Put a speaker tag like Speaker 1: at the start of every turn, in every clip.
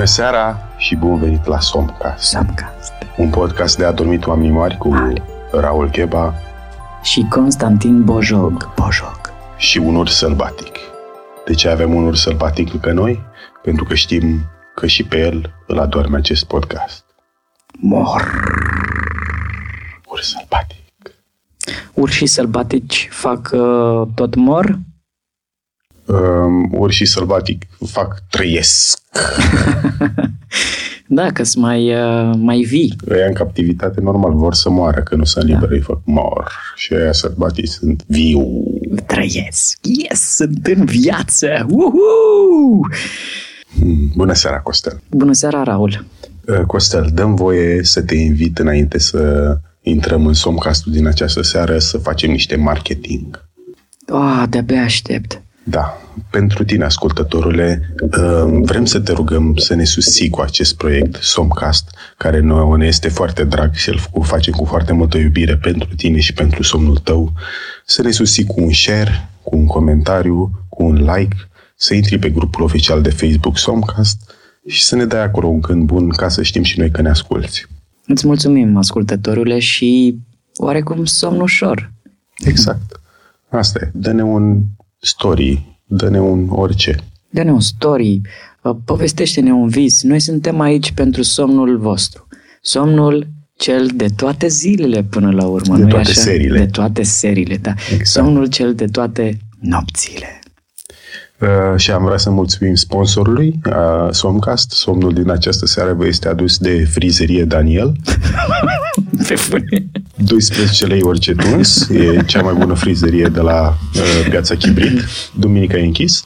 Speaker 1: Bună seara și bun venit la Somcast,
Speaker 2: Samcast.
Speaker 1: un podcast de adormit oameni mari cu Raul Cheba
Speaker 2: Și Constantin Bojog. Bojog.
Speaker 1: și un urs sălbatic. De ce avem un urs sălbatic lângă noi? Pentru că știm că și pe el îl adorme acest podcast.
Speaker 2: Mor.
Speaker 1: Urs sălbatic.
Speaker 2: Urșii sălbatici fac uh, tot mor?
Speaker 1: Um, urșii sălbatic fac trăiesc.
Speaker 2: Da, că sunt mai, uh, mai vii.
Speaker 1: Ăia în captivitate normal vor să moară, că nu sunt liberi, îi fac mor. Și ăia sălbatici sunt viu.
Speaker 2: Trăiesc. Yes, sunt în viață. Uhu!
Speaker 1: Hmm, Bună seara, Costel.
Speaker 2: Bună seara, Raul.
Speaker 1: Uh, Costel, dăm voie să te invit înainte să intrăm în somcastul din această seară să facem niște marketing.
Speaker 2: Oh, de-abia aștept.
Speaker 1: Da, pentru tine, ascultătorule, uh, vrem să te rugăm să ne susții cu acest proiect, Somcast, care nouă ne este foarte drag și îl facem cu foarte multă iubire pentru tine și pentru somnul tău, să ne susții cu un share, cu un comentariu, cu un like, să intri pe grupul oficial de Facebook Somcast și să ne dai acolo un gând bun ca să știm și noi că ne asculți.
Speaker 2: Îți mulțumim, ascultătorule, și oarecum somn ușor.
Speaker 1: Exact. Asta e. Dă-ne un story, dă-ne un orice.
Speaker 2: Dă-ne un story, uh, povestește-ne un vis. Noi suntem aici pentru somnul vostru. Somnul cel de toate zilele până la urmă.
Speaker 1: De
Speaker 2: nu-i
Speaker 1: toate
Speaker 2: așa?
Speaker 1: seriile.
Speaker 2: De toate seriile, da.
Speaker 1: Exact.
Speaker 2: Somnul cel de toate nopțile.
Speaker 1: Uh, și am vrea să mulțumim sponsorului uh, Somcast. Somnul din această seară vă este adus de frizerie Daniel.
Speaker 2: Pe bune.
Speaker 1: 12 lei orice tuns. E cea mai bună frizerie de la uh, piața Chibrit. Duminica e închis.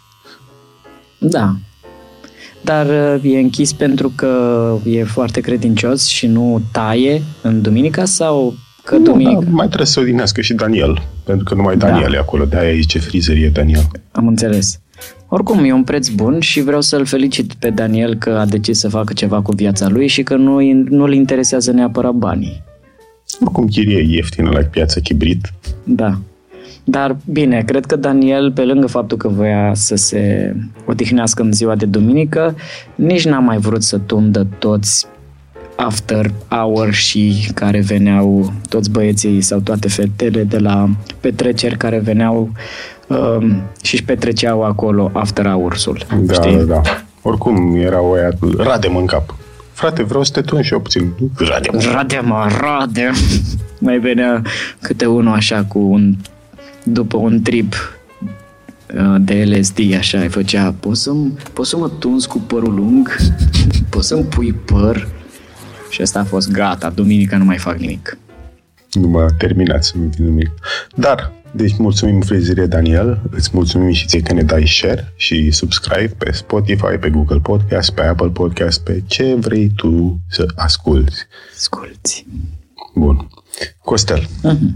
Speaker 2: Da. Dar uh, e închis pentru că e foarte credincios și nu taie în duminica sau că
Speaker 1: Nu,
Speaker 2: duminică...
Speaker 1: da, mai trebuie să odinească și Daniel. Pentru că numai Daniel
Speaker 2: Da.
Speaker 1: e acolo. De-aia zice frizerie Daniel.
Speaker 2: Am înțeles. Oricum, e un preț bun și vreau să-l felicit pe Daniel că a decis să facă ceva cu viața lui și că nu, nu-l interesează neapărat banii.
Speaker 1: Oricum chirie e ieftină la piața Chibrit.
Speaker 2: Da. Dar bine, cred că Daniel, pe lângă faptul că voia să se odihnească în ziua de duminică, nici n-a mai vrut să tundă toți after hour și care veneau, toți băieții sau toate fetele de la petreceri care veneau um, și își petreceau acolo after hours-ul.
Speaker 1: Da,
Speaker 2: știi?
Speaker 1: da, da. Oricum era oia radem în cap. Frate, vreau să te tun și obțin. Radem.
Speaker 2: Rade, mă, rade! Mai venea câte unul așa cu un... După un trip uh, de LSD, așa, îi făcea poți să, poți să mă tunzi cu părul lung? Poți să-mi pui păr? Și asta a fost gata, duminica nu mai fac nimic.
Speaker 1: Nu mă terminați să nu nimic. Dar, deci mulțumim frizerie Daniel, îți mulțumim și ție că ne dai share și subscribe pe Spotify, pe Google Podcast, pe Apple Podcast, pe ce vrei tu să asculti.
Speaker 2: Sculți.
Speaker 1: Bun. Costel,
Speaker 2: Uh-huh.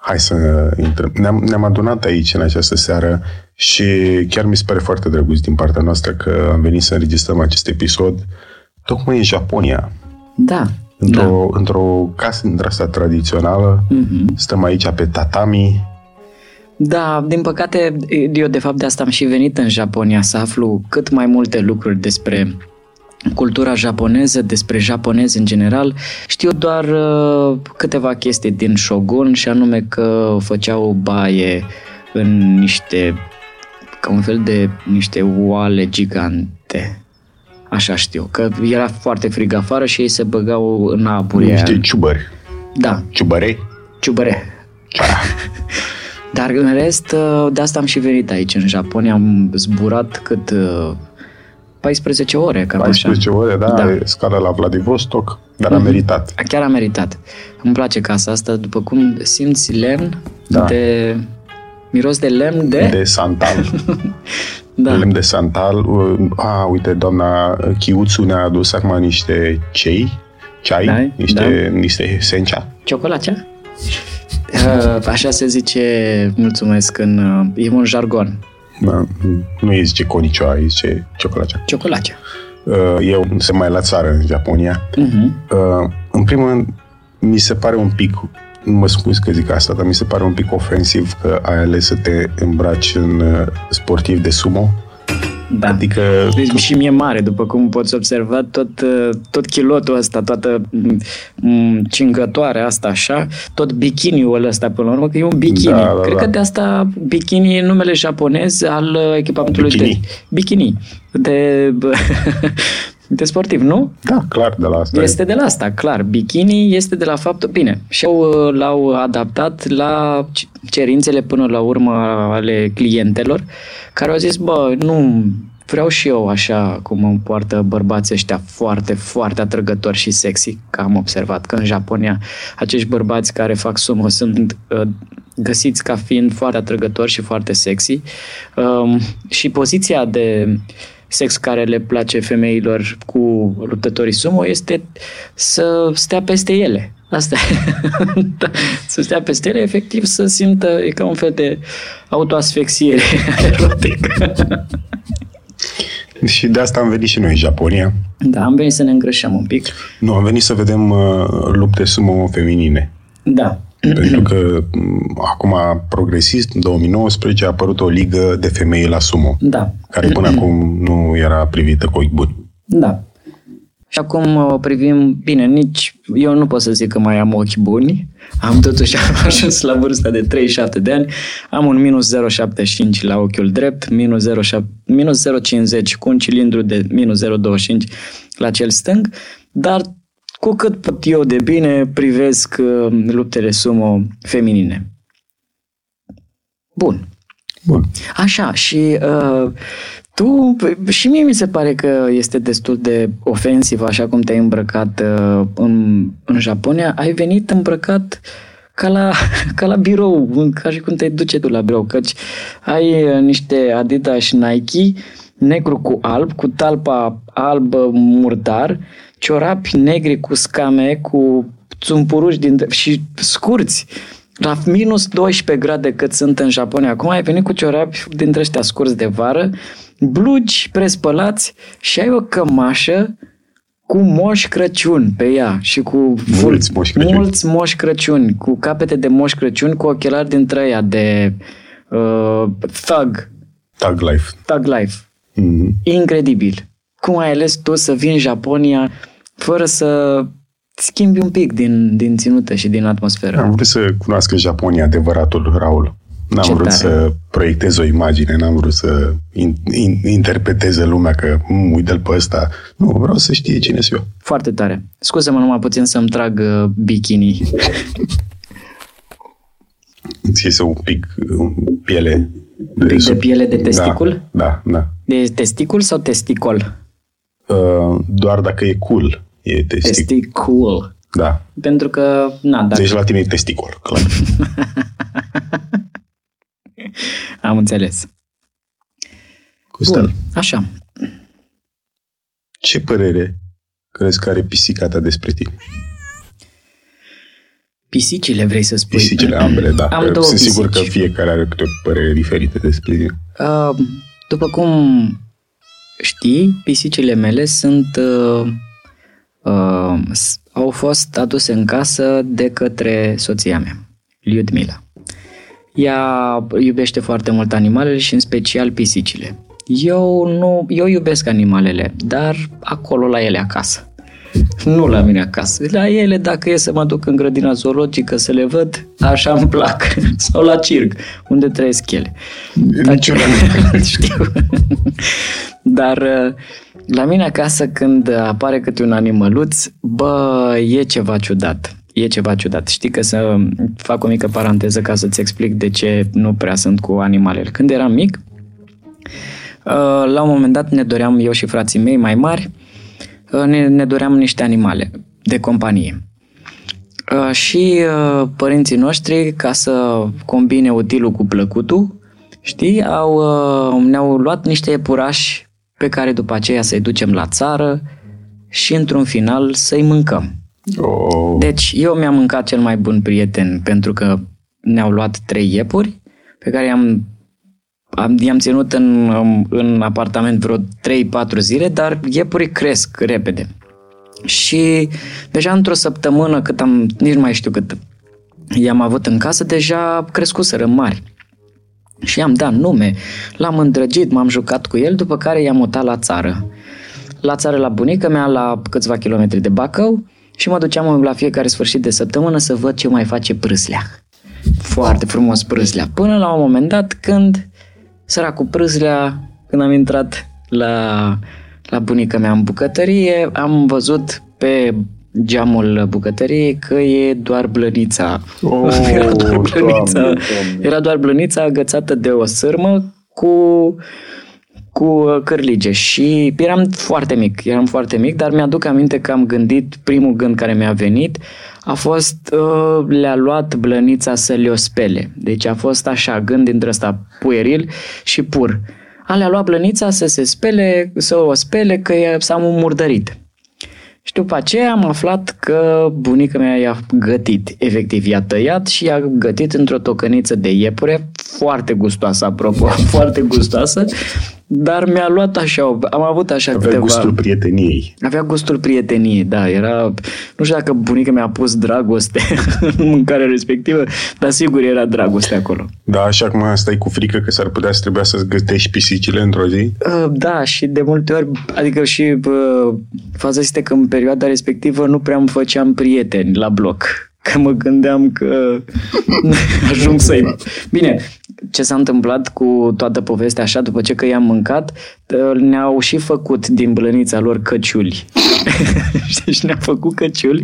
Speaker 1: hai să intrăm. Ne-am, ne-am adunat aici în această seară și chiar mi se pare foarte drăguț din partea noastră că am venit să înregistrăm acest episod tocmai în Japonia.
Speaker 2: Da.
Speaker 1: Într-o, da. într-o casă într asta tradițională.
Speaker 2: Mhm.
Speaker 1: Stăm aici pe tatami.
Speaker 2: Da, din păcate, eu de fapt de asta am și venit în Japonia să aflu cât mai multe lucruri despre cultura japoneză, despre japonezi în general. Știu doar uh, câteva chestii din Shogun și anume că făceau baie în niște, ca un fel de niște oale gigante. Așa știu, că era foarte frig afară și ei se băgau în apurile
Speaker 1: Niște
Speaker 2: aia.
Speaker 1: ciubări.
Speaker 2: Da,
Speaker 1: Ciubărei?
Speaker 2: ciubăre. Dar în rest, uh, de asta am și venit aici, în Japonia. Am zburat cât... uh, 14 ore, cam
Speaker 1: 14
Speaker 2: așa.
Speaker 1: ore, da,
Speaker 2: Da.
Speaker 1: da. scala la Vladivostok, dar a meritat.
Speaker 2: Chiar a meritat. Îmi place casa asta, după cum simți lemn
Speaker 1: Da.
Speaker 2: de... Miros de lemn de...
Speaker 1: De santal.
Speaker 2: da.
Speaker 1: Lemn de santal. Uh, A, uite, doamna Chiuțu ne-a adus acum niște cei, ceai,
Speaker 2: Da,
Speaker 1: niște, niște sencea.
Speaker 2: Ciocolacea? Uh, Așa se zice, mulțumesc, în, uh, e un jargon.
Speaker 1: Da, nu îi zice conicioa, îi zice ciocolacea.
Speaker 2: Ciocolacea.
Speaker 1: Uh, Eu se mai la țară în Japonia.
Speaker 2: Uh-huh.
Speaker 1: Uh, În primul rând, mi se pare un pic nu mă scuz că zic asta, dar mi se pare un pic ofensiv că ai ales să te îmbraci în uh, sportiv de sumo.
Speaker 2: Da.
Speaker 1: Adică...
Speaker 2: Deci și mie mare, după cum poți observa, tot, tot chilotul ăsta, toată mm, cingătoarea asta așa, tot bikiniul ăsta până la urmă, că e un bikini. Da, da, Cred da. că de asta bikini e numele japonez al echipamentului
Speaker 1: bikini.
Speaker 2: de bikini. De de sportiv, nu?
Speaker 1: Da, clar, de la asta.
Speaker 2: Este e. de la asta, clar. Bikini este de la faptul... Bine, și au, l-au adaptat la cerințele până la urmă ale clientelor, care au zis, bă, nu vreau și eu așa cum îmi poartă bărbații ăștia foarte, foarte atrăgători și sexy, că am observat că în Japonia acești bărbați care fac sumo sunt uh, găsiți ca fiind foarte atrăgători și foarte sexy um, și poziția de sex care le place femeilor cu luptătorii sumo este să stea peste ele. Asta da, să stea peste ele, efectiv să simtă, e ca un fel de autoasfexiere erotică.
Speaker 1: Și de asta am venit și noi în Japonia.
Speaker 2: Da, am venit să ne îngrășăm un pic.
Speaker 1: Nu, am venit să vedem uh, lupte sumo feminine.
Speaker 2: Da.
Speaker 1: Pentru că mm, acum progresist, în 2019, a apărut o ligă de femei la sumo.
Speaker 2: Da.
Speaker 1: Care până acum nu era privită cu ochi buni.
Speaker 2: Da. Și acum o privim, bine, nici eu nu pot să zic că mai am ochi buni, am totuși ajuns la vârsta de 37 de ani, am un minus 0,75 la ochiul drept, minus 0,50 minus cu un cilindru de minus 0,25 la cel stâng, dar cu cât pot eu de bine privesc uh, luptele sumo feminine. Bun.
Speaker 1: Bun.
Speaker 2: Așa, și uh, tu, și mie mi se pare că este destul de ofensiv, așa cum te-ai îmbrăcat uh, în, în Japonia. Ai venit îmbrăcat ca la, ca la birou, ca și cum te duce tu la birou, căci ai uh, niște Adidas Nike negru cu alb, cu talpa albă murdar, ciorapi negri cu scame, cu țumpuruși din, și scurți la minus 12 grade cât sunt în Japonia. Acum ai venit cu ciorapi dintre ăștia scurți de vară, blugi prespălați și ai o cămașă cu moș Crăciun pe ea și cu
Speaker 1: mulți moș Crăciun.
Speaker 2: mulți moș Crăciun, cu capete de moș Crăciun, cu ochelari dintre ea de uh, thug.
Speaker 1: Thug life.
Speaker 2: Thug life.
Speaker 1: Mm-hmm.
Speaker 2: Incredibil. Cum ai ales tu să vii în Japonia fără să schimbi un pic din, din ținută și din atmosferă?
Speaker 1: Am vrut să cunoască Japonia adevăratul Raul. N-am Ce vrut tare. să proiectez o imagine, n-am vrut să in, in, interpreteze lumea că mm, uite-l pe ăsta. Nu, vreau să știe cine sunt eu.
Speaker 2: Foarte tare. Scuză-mă numai puțin să-mi trag uh, bikini.
Speaker 1: Îți iese un pic un piele.
Speaker 2: Un pic de, de piele de testicul?
Speaker 1: Da, da, da.
Speaker 2: De testicul sau testicol?
Speaker 1: Uh, doar dacă e cool. E testic.
Speaker 2: Testicul.
Speaker 1: Da.
Speaker 2: Pentru că, na, dacă...
Speaker 1: Deci la tine e testicol, clar.
Speaker 2: Am înțeles.
Speaker 1: Costel.
Speaker 2: Așa.
Speaker 1: Ce părere crezi că are pisica ta despre tine?
Speaker 2: Pisicile vrei să spui?
Speaker 1: Pisicile ambele, da.
Speaker 2: Am două
Speaker 1: Sunt
Speaker 2: pisici.
Speaker 1: sigur că fiecare are câte o părere diferită despre tine.
Speaker 2: Uh, după cum știi, pisicile mele sunt uh, uh, au fost aduse în casă de către soția mea, Liudmila. Ea iubește foarte mult animalele și în special pisicile. Eu nu, eu iubesc animalele, dar acolo la ele acasă. Nu la mine acasă. La ele, dacă e să mă duc în grădina zoologică să le văd, așa îmi plac. Sau la circ, unde trăiesc ele.
Speaker 1: Niciuna.
Speaker 2: Știu. Dar la mine acasă, când apare câte un animăluț, bă, e ceva ciudat. E ceva ciudat. Știi că să fac o mică paranteză ca să-ți explic de ce nu prea sunt cu animalele. Când eram mic, la un moment dat ne doream, eu și frații mei mai mari, ne, ne doream niște animale de companie. Și părinții noștri, ca să combine utilul cu plăcutul, știi, au, ne-au luat niște epurași pe care după aceea să-i ducem la țară și într-un final să-i mâncăm.
Speaker 1: Oh.
Speaker 2: Deci eu mi-am mâncat cel mai bun prieten pentru că ne-au luat trei iepuri pe care i-am, am, i-am ținut în, în apartament vreo 3-4 zile, dar iepurii cresc repede. Și deja într-o săptămână cât am, nici nu mai știu cât i-am avut în casă, deja crescuseră mari. Și i-am dat nume, l-am îndrăgit, m-am jucat cu el, după care i-am mutat la țară. La țară la bunica mea, la câțiva kilometri de Bacău și mă duceam la fiecare sfârșit de săptămână să văd ce mai face prâslea. Foarte frumos prâslea. Până la un moment dat când săracul prâslea, când am intrat la, la bunica mea în bucătărie, am văzut pe geamul bucătăriei că e doar blănița.
Speaker 1: Oh,
Speaker 2: era, doar blănița
Speaker 1: doamne, doamne.
Speaker 2: era doar blănița agățată de o sârmă cu cu cârlige și eram foarte mic, eram foarte mic, dar mi-aduc aminte că am gândit, primul gând care mi-a venit a fost uh, le-a luat blănița să le-o spele. Deci a fost așa, gând dintre ăsta pueril și pur. A le-a luat blănița să se spele, să o spele că e, s-a murdărit. Și după aceea am aflat că bunica mea i-a gătit, efectiv i-a tăiat și i-a gătit într-o tocăniță de iepure, foarte gustoasă, apropo, foarte gustoasă, dar mi-a luat așa, am avut așa
Speaker 1: Avea
Speaker 2: câteva...
Speaker 1: gustul prieteniei.
Speaker 2: Avea gustul prieteniei, da, era... Nu știu dacă bunica mi-a pus dragoste în mâncarea respectivă, dar sigur era dragoste acolo.
Speaker 1: Da, așa cum stai cu frică că s-ar putea să trebuia să-ți gătești pisicile într-o zi?
Speaker 2: Uh, Da, și de multe ori, adică și uh, faza este că în perioada respectivă nu prea îmi făceam prieteni la bloc. Că mă gândeam că ajung să-i... Bine, ce s-a întâmplat cu toată povestea așa, după ce că i-am mâncat, uh, ne-au și făcut din blănița lor căciuli. Deci ne-au făcut căciuli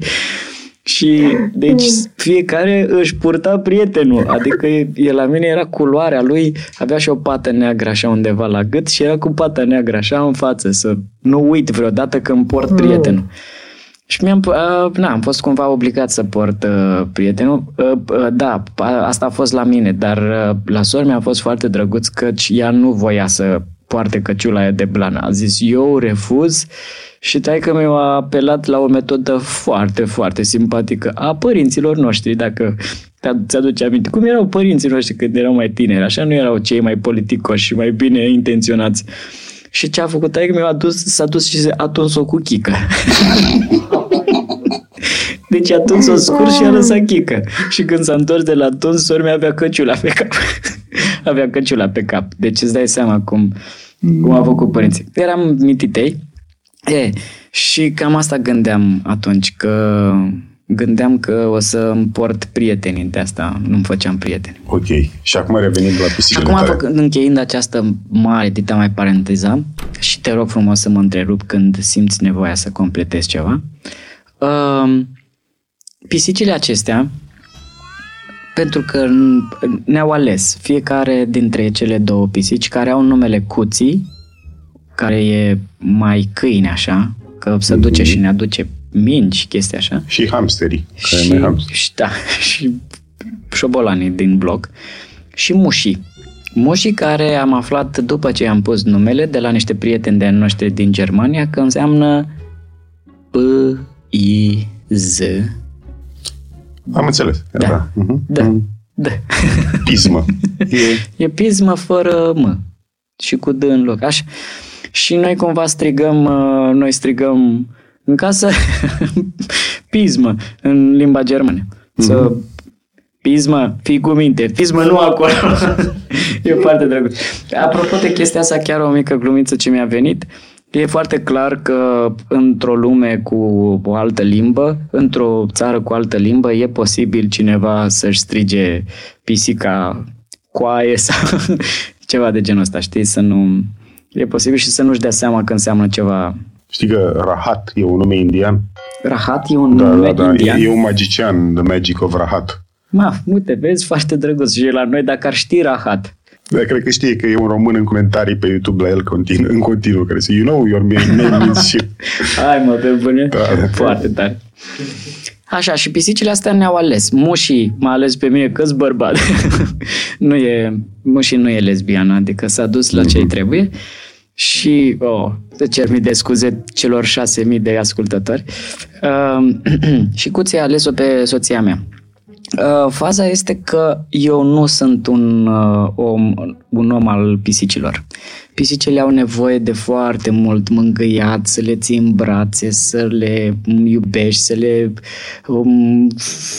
Speaker 2: și deci fiecare își purta prietenul, adică el la mine era culoarea lui, avea și o pată neagră așa undeva la gât și era cu pata neagră așa în față, să nu uit vreodată că îmi port prietenul. Și mi-am, uh, na, am fost cumva obligat să port uh, prietenul. Uh, uh, da, a- asta a fost la mine, dar uh, la sora mea a fost foarte drăguț căci ea nu voia să poarte căciula aia de blană. A zis, eu refuz și taică mi a apelat la o metodă foarte, foarte simpatică a părinților noștri, dacă te- ți-aduce aminte. Cum erau părinții noștri când erau mai tineri, așa nu erau cei mai politicoși și mai bine intenționați. Și ce a făcut taică mi a dus, s-a dus și a tuns-o cu chică. Deci a tuns-o scurs și a lăsat chică. Și când s-a întors de la tuns, sora mea avea căciula pe cap. avea căciula pe cap. Deci îți dai seama cum, cum a făcut părinții. Eram mititei. E, și cam asta gândeam atunci, că gândeam că o să îmi port prietenii de asta, nu-mi făceam prieteni.
Speaker 1: Ok. Și acum revenind la
Speaker 2: Și
Speaker 1: pisicile
Speaker 2: acum,
Speaker 1: tale.
Speaker 2: făcând, încheind această mare dita mai paranteză, și te rog frumos să mă întrerup când simți nevoia să completezi ceva, uh, pisicile acestea, pentru că ne-au ales fiecare dintre cele două pisici care au numele Cuții, care e mai câine așa, că se duce și ne aduce mingi, chestii așa.
Speaker 1: Și hamsterii. Care
Speaker 2: Și,
Speaker 1: mai hamster.
Speaker 2: și, da, și șobolanii din blog. Și mușii. Mușii care am aflat după ce am pus numele de la niște prieteni de noștri din Germania că înseamnă P-I-Z.
Speaker 1: Am înțeles.
Speaker 2: Da.
Speaker 1: Da. Mhm.
Speaker 2: Da.
Speaker 1: Mm.
Speaker 2: Da.
Speaker 1: Pismă. E
Speaker 2: E pismă fără M și cu D în loc. Așa. Și noi cumva strigăm, uh, noi strigăm în casă pismă în limba germană. Să pismă, fii cu minte, pismă nu acolo. e foarte drăguț. Apropo de chestia asta, chiar o mică glumiță ce mi-a venit. E foarte clar că într-o lume cu o altă limbă, într-o țară cu altă limbă, e posibil cineva să-și strige pisica coaie sau ceva de genul ăsta, știi? Să nu... E posibil și să nu-și dea seama că înseamnă ceva...
Speaker 1: Știi că Rahat e un nume indian?
Speaker 2: Rahat e un
Speaker 1: Da,
Speaker 2: nume
Speaker 1: da, da.
Speaker 2: indian.
Speaker 1: E, e un magician, The Magic of Rahat.
Speaker 2: Ma, uite, vezi, foarte drăguț. Și la noi, dacă ar ști Rahat,
Speaker 1: Dar cred că știe că e un român în comentarii pe YouTube la el continu, în continuu, care zice, you know, your name means shit.
Speaker 2: Hai mă, pe bune.
Speaker 1: Da, da.
Speaker 2: Foarte tare. Așa, și pisicile astea ne-au ales. Mușii m-a ales pe mine că bărbat. nu e, mușii nu e lesbiană, adică s-a dus la ce trebuie. Și, oh, să cer mii de scuze celor șase mii de ascultători. Uh, și Cuții a ales-o pe soția mea. Uh, faza este că eu nu sunt un uh, om, un om al pisicilor. Pisicile au nevoie de foarte mult mângâiat, să le ții în brațe, să le iubești, să le, um,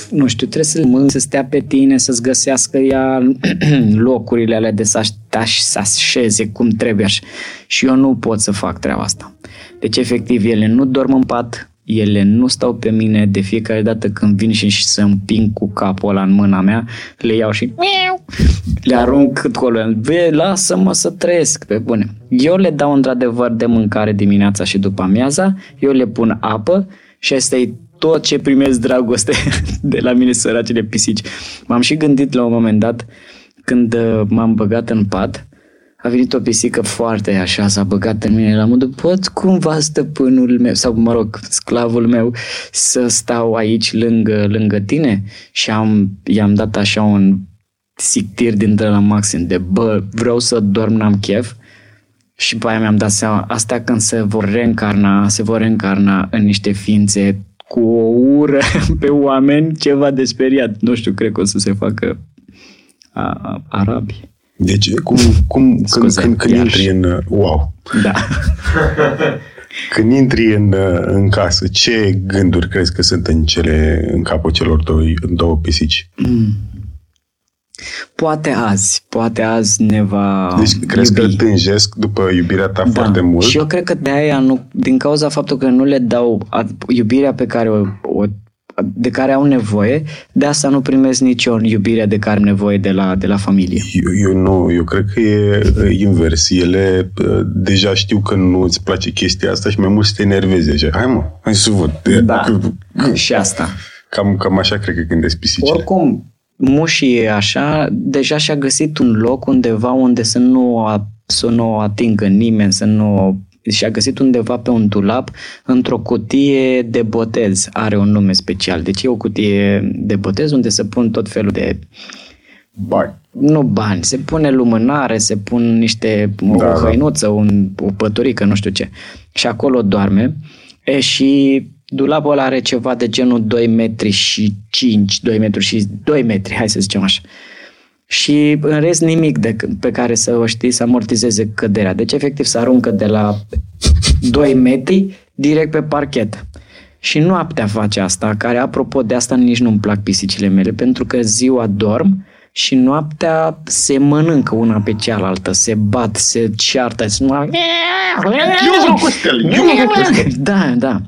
Speaker 2: nu știu, trebuie să le să stea pe tine, să-ți găsească ea locurile alea de să, să așeze cum trebuie așa. Și eu nu pot să fac treaba asta. Deci, efectiv, ele nu dorm în pat, ele nu stau pe mine de fiecare dată când vin și, și să împing cu capul ăla în mâna mea, le iau și le arunc cât colo. Ve, lasă-mă să trăiesc, pe bune. Eu le dau într-adevăr de mâncare dimineața și după amiaza, eu le pun apă și asta e tot ce primesc dragoste de la mine săracele pisici. M-am și gândit la un moment dat când uh, m-am băgat în pat, a venit o pisică foarte așa, s-a băgat în mine la modul, pot cumva stăpânul meu, sau mă rog, sclavul meu, să stau aici lângă, lângă tine? Și am, i-am dat așa un sictir dintre la maxim de, bă, vreau să dorm, n-am chef. Și pe aia mi-am dat seama, astea când se vor reîncarna, se vor reîncarna în niște ființe cu o ură pe oameni, ceva de speriat. Nu știu, cred că o să se facă a, a, arabi.
Speaker 1: Deci, cum, cum Scuze, când, când, când intri în... Wow!
Speaker 2: Da.
Speaker 1: când intri în, în casă, ce gânduri crezi că sunt în, cele, în capul celor doi, două pisici? Mm.
Speaker 2: Poate azi, poate azi ne va
Speaker 1: Deci crezi iubi. că tânjesc după iubirea ta da. foarte mult?
Speaker 2: Și eu cred că de aia, nu, din cauza faptului că nu le dau iubirea pe care o, o de care au nevoie, de asta nu primesc nicio iubire de care am nevoie de la, de la familie.
Speaker 1: Eu, eu nu, eu cred că e invers. Ele deja știu că nu îți place chestia asta și mai mult să te enerveze. Așa. Hai mă, hai să văd.
Speaker 2: Da, și asta.
Speaker 1: Cam, cam așa cred că gândesc pisicile.
Speaker 2: Oricum, mușii așa, deja și-a găsit un loc undeva unde să nu, să nu o atingă nimeni, să nu și a găsit undeva pe un dulap într-o cutie de botez. Are un nume special. Deci e o cutie de botez unde se pun tot felul de
Speaker 1: bani.
Speaker 2: Nu bani, se pune lumânare, se pun niște, da, o da. hăinuță, un, o păturică, nu știu ce. Și acolo doarme. E, și dulapul ăla are ceva de genul 2 metri și 5, 2 metri și 2 metri, hai să zicem așa și în rest nimic de, pe care să o știi să amortizeze căderea. Deci efectiv să aruncă de la 2 metri direct pe parchet. Și noaptea face asta, care apropo de asta nici nu-mi plac pisicile mele, pentru că ziua dorm și noaptea se mănâncă una pe cealaltă, se bat, se ceartă, se nu... Da, da.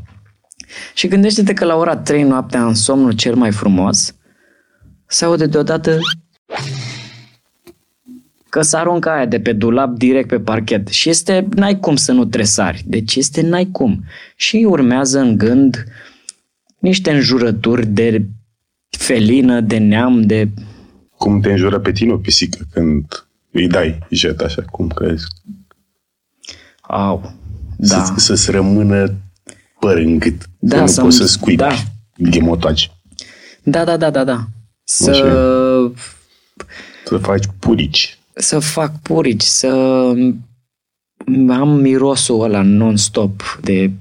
Speaker 2: Și gândește-te că la ora 3 noaptea în somnul cel mai frumos se aude deodată că s aruncă aia de pe dulap direct pe parchet și este, n-ai cum să nu tresari, deci este n-ai cum. Și urmează în gând niște înjurături de felină, de neam, de...
Speaker 1: Cum te înjură pe tine o pisică când îi dai jet așa, cum crezi?
Speaker 2: Au, da.
Speaker 1: Să, să-ți rămână păr în gât. Da, să nu poți să scuipi da. ghemotaci.
Speaker 2: Da, da, da, da, da. Să...
Speaker 1: Să faci purici
Speaker 2: să fac purici, să am mirosul ăla non-stop de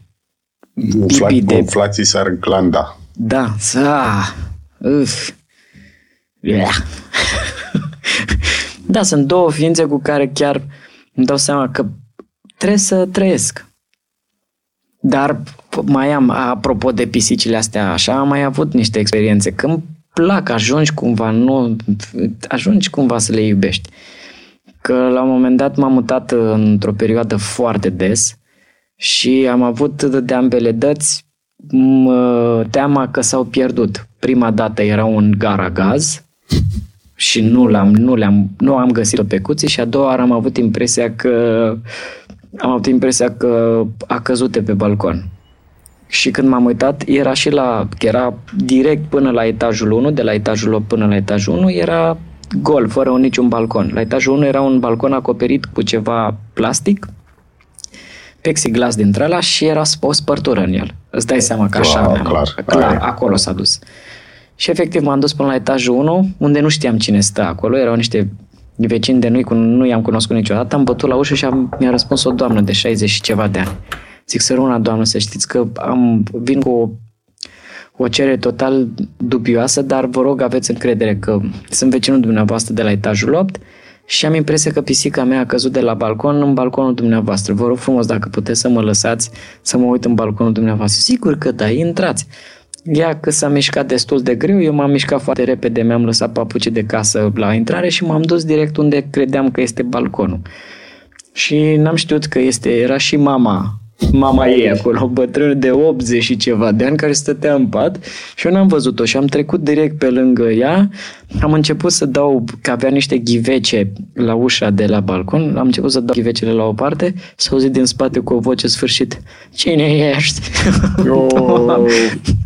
Speaker 1: Umfla, pipi de... Umflații sar glanda.
Speaker 2: Da, să... Uf. Yeah. da, sunt două ființe cu care chiar îmi dau seama că trebuie să trăiesc. Dar mai am, apropo de pisicile astea așa, am mai avut niște experiențe. Când plac, ajungi cumva, nu, ajungi cumva să le iubești că la un moment dat m-am mutat într-o perioadă foarte des și am avut de ambele dăți teama că s-au pierdut. Prima dată era un gara gaz și nu, l-am, nu, le-am, nu am găsit-o pe cuții și a doua oară am avut impresia că am avut impresia că a căzut pe balcon. Și când m-am uitat, era și la, era direct până la etajul 1, de la etajul 8 până la etajul 1, era gol, fără un niciun balcon. La etajul 1 era un balcon acoperit cu ceva plastic, plexiglas dintre ăla și era o spărtură în el. Îți dai seama că așa
Speaker 1: wow, clar,
Speaker 2: clar acolo s-a dus. Și efectiv m-am dus până la etajul 1, unde nu știam cine stă acolo, erau niște vecini de noi, nu i-am cunoscut niciodată, am bătut la ușă și am, mi-a răspuns o doamnă de 60 și ceva de ani. Zic, să una doamnă, să știți că am, vin cu o, o cerere total dubioasă, dar vă rog aveți încredere că sunt vecinul dumneavoastră de la etajul 8 și am impresia că pisica mea a căzut de la balcon în balconul dumneavoastră. Vă rog frumos dacă puteți să mă lăsați să mă uit în balconul dumneavoastră. Sigur că da, intrați. Ea că s-a mișcat destul de greu, eu m-am mișcat foarte repede, mi-am lăsat papucii de casă la intrare și m-am dus direct unde credeam că este balconul. Și n-am știut că este, era și mama mama ei acolo, bătrână de 80 și ceva de ani, care stătea în pat și eu n-am văzut-o și am trecut direct pe lângă ea, am început să dau, că avea niște ghivece la ușa de la balcon, am început să dau ghivecele la o parte, s-a auzit din spate cu o voce sfârșit, cine ești? Oh.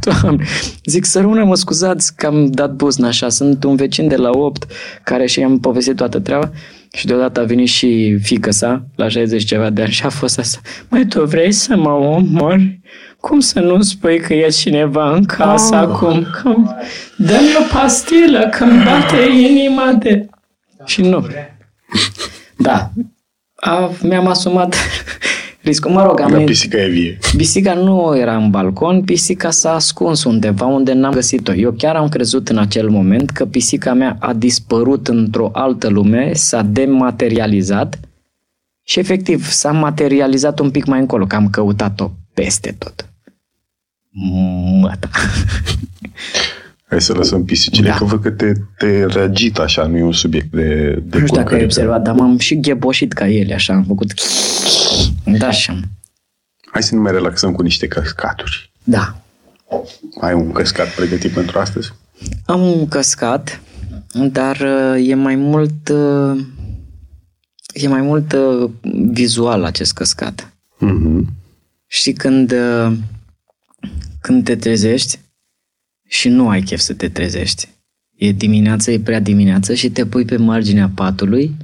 Speaker 2: Doamne, zic să rămână, mă scuzați că am dat buzna așa, sunt un vecin de la 8 care și am povestit toată treaba și deodată a venit și fică sa, la 60 ceva de ani, și a fost asta. Măi, tu vrei să mă omori? Cum să nu spui că e cineva în casă oh. acum? Că... Dă-mi o pastilă, că-mi bate inima de... Și nu. Da. A, mi-am asumat riscul. Mă rog, am...
Speaker 1: La pisica e vie.
Speaker 2: Pisica nu era în balcon, pisica s-a ascuns undeva unde n-am găsit-o. Eu chiar am crezut în acel moment că pisica mea a dispărut într-o altă lume, s-a dematerializat și efectiv s-a materializat un pic mai încolo, că am căutat-o peste tot. Măta.
Speaker 1: Hai să lăsăm pisicile, da. că văd că te, te răgit așa, nu e un subiect de, de
Speaker 2: Nu știu dacă ai observat, dar m-am și gheboșit ca ele, așa, am făcut... Da, așa.
Speaker 1: Hai să ne mai relaxăm cu niște căscaturi.
Speaker 2: Da.
Speaker 1: Ai un căscat pregătit pentru astăzi?
Speaker 2: Am un căscat, dar uh, e mai mult uh, e mai mult uh, vizual acest căscat. Mm-hmm. Și când când te trezești și nu ai chef să te trezești. E dimineața, e prea dimineață și te pui pe marginea patului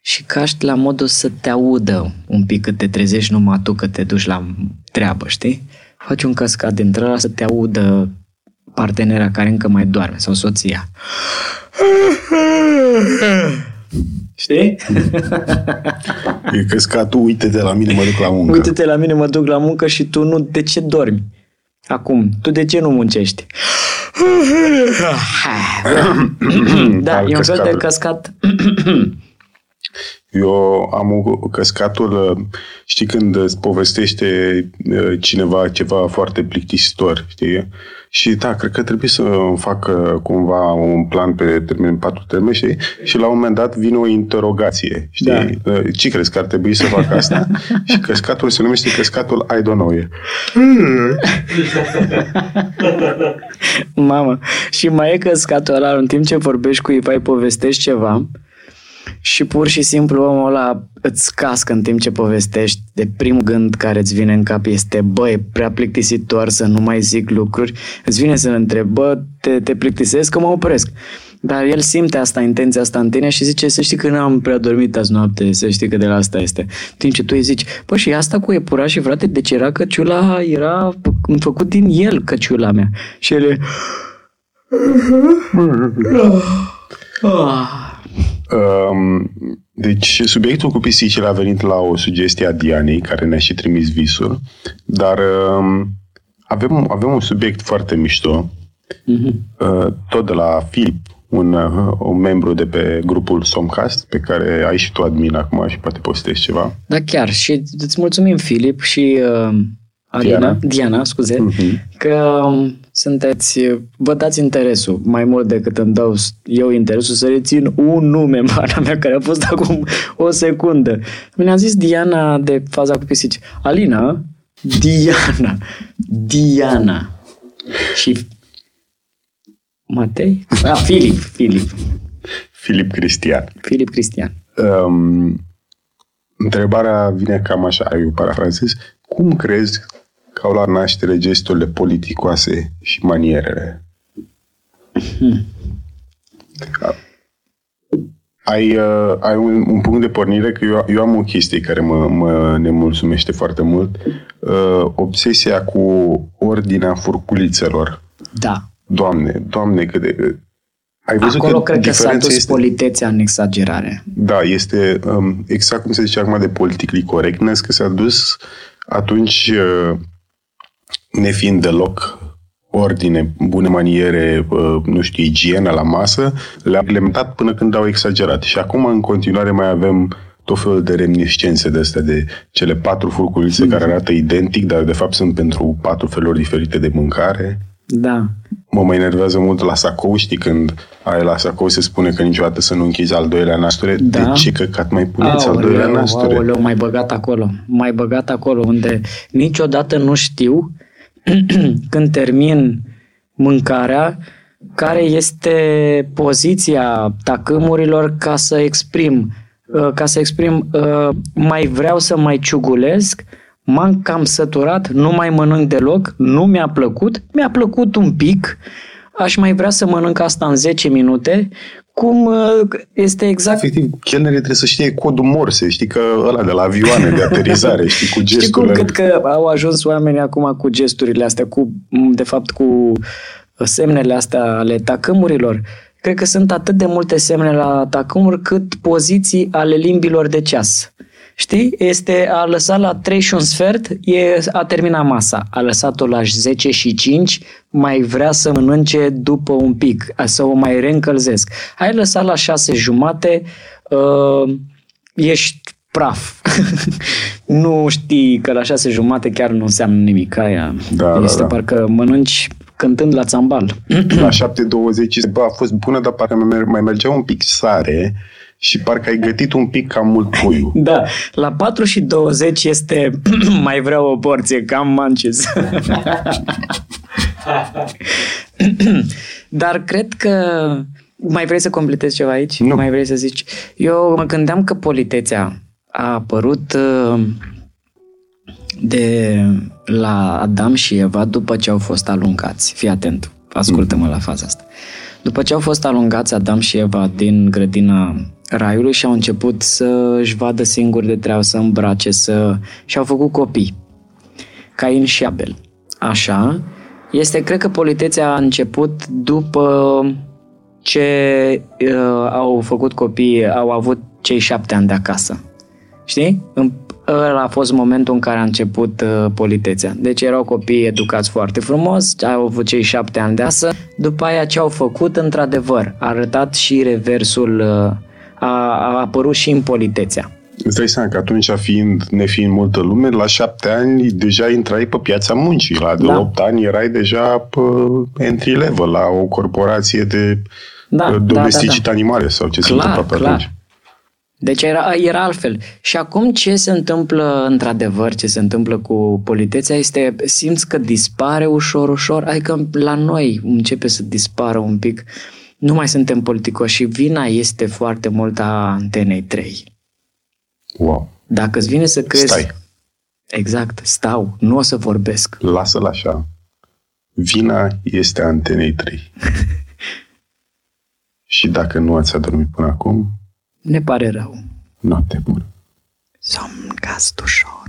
Speaker 2: și caști la modul să te audă un pic cât te trezești numai tu că te duci la treabă, știi? Faci un cascat dintre ăla să te audă partenera care încă mai doarme sau soția. Știi?
Speaker 1: E căscatul, uite de la mine, mă duc la muncă.
Speaker 2: Uite-te la mine, mă duc la muncă și tu nu, de ce dormi? Acum, tu de ce nu muncești? da, e un fel de cascat
Speaker 1: Eu am un căscatul, știi când îți povestește uh, cineva ceva foarte plictisitor, știi? Și da, cred că trebuie să fac cumva un plan pe termen patru termeni, știi? Și la un moment dat vine o interogație, știi? Da. Uh, ce crezi că ar trebui să fac asta? și căscatul se numește căscatul I don't know.
Speaker 2: Mamă, și mai e căscatul ăla în timp ce vorbești cu ei, povestești ceva și pur și simplu omul ăla îți cască în timp ce povestești. De primul gând care îți vine în cap este, bă, e prea plictisitor să nu mai zic lucruri. Îți vine să-l întreb, bă, te, te plictisesc că mă opresc. Dar el simte asta, intenția asta în tine și zice, să știi că n-am prea dormit azi noapte, să știi că de la asta este. Timp ce tu îi zici, bă, și asta cu epurașii, frate, deci era căciula, era făcut din el căciula mea. Și el e...
Speaker 1: Ah. Um, deci, subiectul cu pisicile a venit la o sugestie a Dianei, care ne-a și trimis visul, dar um, avem, avem un subiect foarte mișto, uh-huh. uh, tot de la Filip, un, uh, un membru de pe grupul Somcast, pe care ai și tu admin acum și poate postezi ceva.
Speaker 2: Da, chiar. Și îți mulțumim, Filip, și uh, Alina, Diana, Diana scuze, uh-huh. că um, sunteți, vă dați interesul mai mult decât îmi dau eu interesul să rețin un nume în pana mea care a fost acum o secundă. Mi-a zis Diana de faza cu pisici. Alina? Diana. Diana. Și Matei? Ah, Filip. Filip.
Speaker 1: Filip Cristian.
Speaker 2: Filip Cristian.
Speaker 1: Um, întrebarea vine cam așa, eu parafrazez. Cum crezi că au la naștere gesturile politicoase și manierele. Hmm. Ai, uh, ai un, un punct de pornire că eu, eu am o chestie care mă, mă nemulțumește foarte mult. Uh, obsesia cu ordinea furculițelor.
Speaker 2: Da.
Speaker 1: Doamne, doamne, cât de...
Speaker 2: Ai văzut Acolo că cred că s-a dus este... politețea în exagerare.
Speaker 1: Da, este um, exact cum se zice acum de politically correctness, că s-a dus atunci uh, nefiind deloc ordine, bune maniere, uh, nu știu, igienă la masă, le-am implementat până când au exagerat. Și acum, în continuare, mai avem tot felul de reminiscențe de astea, de cele patru furculițe mm. care arată identic, dar de fapt sunt pentru patru feluri diferite de mâncare.
Speaker 2: Da.
Speaker 1: Mă mai enervează mult la sacou, știi, când ai la sacou se spune că niciodată să nu închizi al doilea nasture. Da. De ce căcat mai puneți aoleu, al doilea nasture?
Speaker 2: Aoleu, mai băgat acolo. Mai băgat acolo, unde niciodată nu știu când termin mâncarea, care este poziția tacâmurilor ca să exprim, uh, ca să exprim, uh, mai vreau să mai ciugulesc, m-am cam săturat, nu mai mănânc deloc, nu mi-a plăcut, mi-a plăcut un pic, aș mai vrea să mănânc asta în 10 minute, cum uh, este exact...
Speaker 1: Efectiv, chelnerii trebuie să știe codul morse, știi că ăla de la avioane de aterizare, știi, cu gesturile. Știi
Speaker 2: cum cred că au ajuns oamenii acum cu gesturile astea, cu, de fapt, cu semnele astea ale tacâmurilor? Cred că sunt atât de multe semne la tacâmuri cât poziții ale limbilor de ceas. Știi? Este a lăsat la 3 și un sfert, e, a terminat masa. A lăsat-o la 10 și 5, mai vrea să mănânce după un pic, să o mai reîncălzesc. Ai lăsat la 6 jumate, uh, ești praf. nu știi că la 6 jumate chiar nu înseamnă nimic. Aia da, este da, da. parcă mănânci cântând la țambal.
Speaker 1: la 7.20 bă, a fost bună, dar parcă mai mergea un pic sare și parcă ai gătit un pic cam mult puiul.
Speaker 2: Da, la 4 și 20 este mai vreau o porție, cam mancis. Dar cred că mai vrei să completezi ceva aici?
Speaker 1: Nu.
Speaker 2: Mai vrei să zici? Eu mă gândeam că politețea a apărut uh, de la Adam și Eva după ce au fost alungați. Fii atent, ascultă-mă mm. la faza asta. După ce au fost alungați Adam și Eva din grădina raiului și au început să își vadă singuri de treabă, să îmbrace, să... și au făcut copii. Cain și Abel. Așa. Este, cred că politețea a început după ce uh, au făcut copii, au avut cei șapte ani de acasă. Știi? Ăla a fost momentul în care a început uh, politețea. Deci erau copii educați foarte frumos, au avut cei șapte ani de acasă. După aia ce au făcut, într-adevăr, a arătat și reversul uh, a, a apărut și în politețea.
Speaker 1: Îți dai seama că atunci, fiind, nefiind multă lume, la șapte ani deja intrai pe piața muncii. La de da. opt ani erai deja pe entry level la o corporație de da, domesticit da, da, da. animale sau ce clar, se întâmplă pe clar. atunci.
Speaker 2: Deci era, era altfel. Și acum ce se întâmplă într-adevăr, ce se întâmplă cu politețea este, simți că dispare ușor, ușor, adică la noi începe să dispară un pic uh, nu mai suntem politicoși și vina este foarte mult a antenei 3.
Speaker 1: Wow.
Speaker 2: Dacă îți vine să crezi...
Speaker 1: Stai.
Speaker 2: Exact, stau, nu o să vorbesc.
Speaker 1: Lasă-l așa. Vina este a antenei 3. și dacă nu ați adormit până acum...
Speaker 2: Ne pare rău.
Speaker 1: Noapte bună.
Speaker 2: Somn castușor.